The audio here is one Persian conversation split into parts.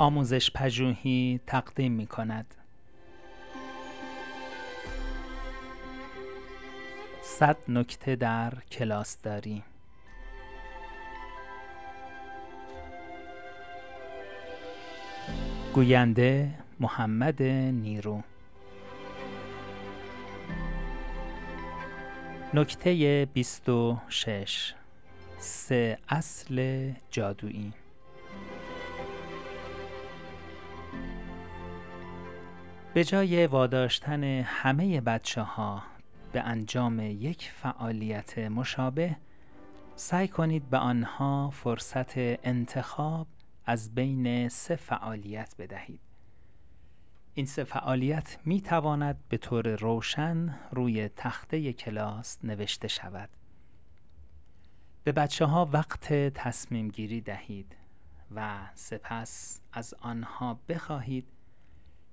آموزش پژوهی تقدیم می کند. صد نکته در کلاس داری. گوینده محمد نیرو. نکته 26 سه اصل جادویی. به جای واداشتن همه بچه ها به انجام یک فعالیت مشابه سعی کنید به آنها فرصت انتخاب از بین سه فعالیت بدهید. این سه فعالیت می تواند به طور روشن روی تخته کلاس نوشته شود. به بچه ها وقت تصمیم گیری دهید و سپس از آنها بخواهید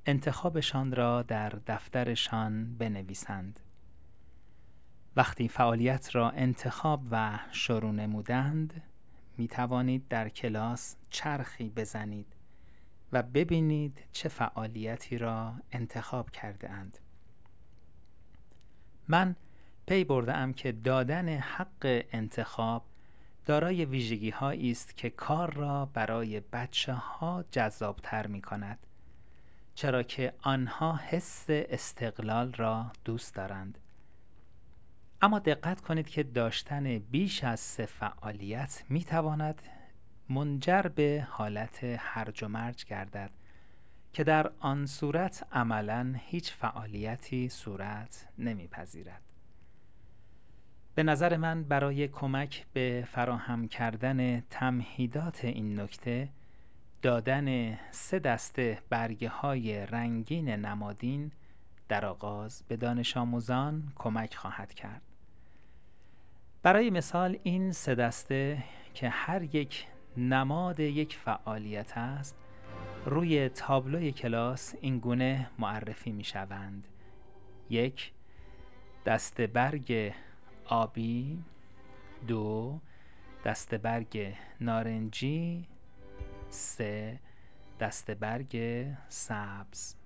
انتخابشان را در دفترشان بنویسند. وقتی فعالیت را انتخاب و شروع نمودند می توانید در کلاس چرخی بزنید و ببینید چه فعالیتی را انتخاب کرده اند. من پی برده ام که دادن حق انتخاب دارای ویژگی است که کار را برای بچه ها جذابتر می کند چرا که آنها حس استقلال را دوست دارند اما دقت کنید که داشتن بیش از سه فعالیت می تواند منجر به حالت هرج و مرج گردد که در آن صورت عملا هیچ فعالیتی صورت نمیپذیرد. به نظر من برای کمک به فراهم کردن تمهیدات این نکته دادن سه دسته برگه های رنگین نمادین در آغاز به دانش آموزان کمک خواهد کرد. برای مثال این سه دسته که هر یک نماد یک فعالیت است روی تابلوی کلاس این گونه معرفی می شوند یک دست برگ آبی. دو دست برگ نارنجی. سه دست برگ سبز.